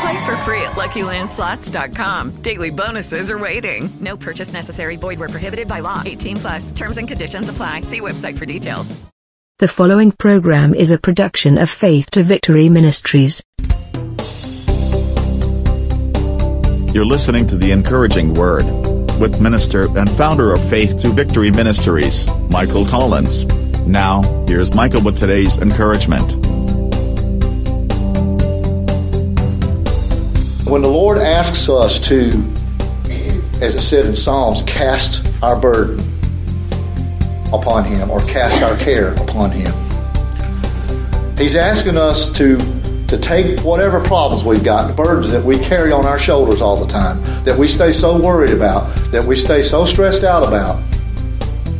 Play for free at LuckyLandSlots.com. Daily bonuses are waiting. No purchase necessary. Void were prohibited by law. 18 plus. Terms and conditions apply. See website for details. The following program is a production of Faith to Victory Ministries. You're listening to the encouraging word with minister and founder of Faith to Victory Ministries, Michael Collins. Now, here's Michael with today's encouragement. When the Lord asks us to, as it said in Psalms, cast our burden upon Him or cast our care upon Him, He's asking us to, to take whatever problems we've got, the burdens that we carry on our shoulders all the time, that we stay so worried about, that we stay so stressed out about,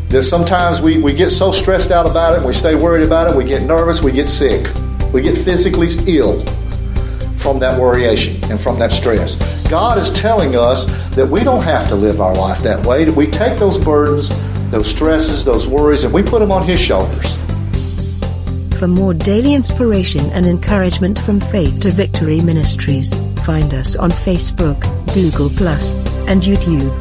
that sometimes we, we get so stressed out about it, we stay worried about it, we get nervous, we get sick, we get physically ill from that worryation and from that stress. God is telling us that we don't have to live our life that way, that we take those burdens, those stresses, those worries, and we put them on His shoulders. For more daily inspiration and encouragement from Faith to Victory Ministries, find us on Facebook, Google, and YouTube.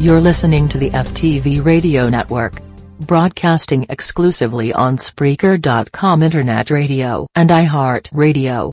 You're listening to the FTV Radio Network broadcasting exclusively on Spreaker.com Internet Radio and iHeartRadio.